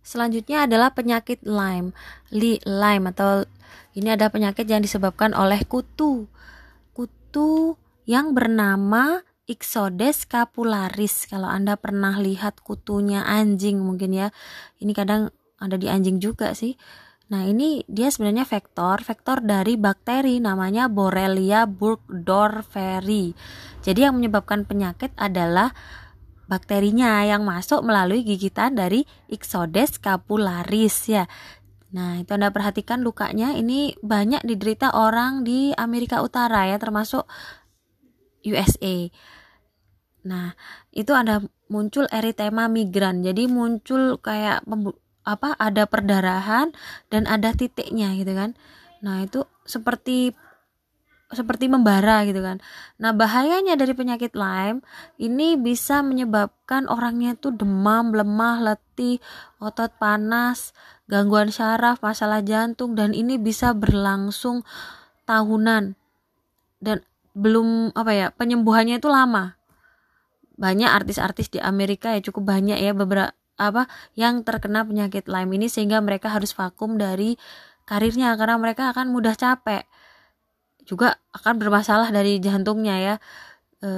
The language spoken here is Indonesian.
Selanjutnya adalah penyakit Lyme. Lyme atau ini ada penyakit yang disebabkan oleh kutu. Kutu yang bernama Ixodes scapularis. Kalau Anda pernah lihat kutunya anjing mungkin ya. Ini kadang ada di anjing juga sih. Nah, ini dia sebenarnya vektor, vektor dari bakteri namanya Borrelia burgdorferi. Jadi yang menyebabkan penyakit adalah bakterinya yang masuk melalui gigitan dari Ixodes scapularis ya. Nah, itu Anda perhatikan lukanya ini banyak diderita orang di Amerika Utara ya, termasuk USA. Nah, itu ada muncul eritema migran. Jadi muncul kayak apa ada perdarahan dan ada titiknya gitu kan nah itu seperti seperti membara gitu kan. Nah, bahayanya dari penyakit Lyme ini bisa menyebabkan orangnya tuh demam, lemah, letih, otot panas, gangguan syaraf, masalah jantung dan ini bisa berlangsung tahunan. Dan belum apa ya, penyembuhannya itu lama. Banyak artis-artis di Amerika ya cukup banyak ya beberapa apa yang terkena penyakit Lyme ini sehingga mereka harus vakum dari karirnya karena mereka akan mudah capek juga akan bermasalah dari jantungnya ya. E,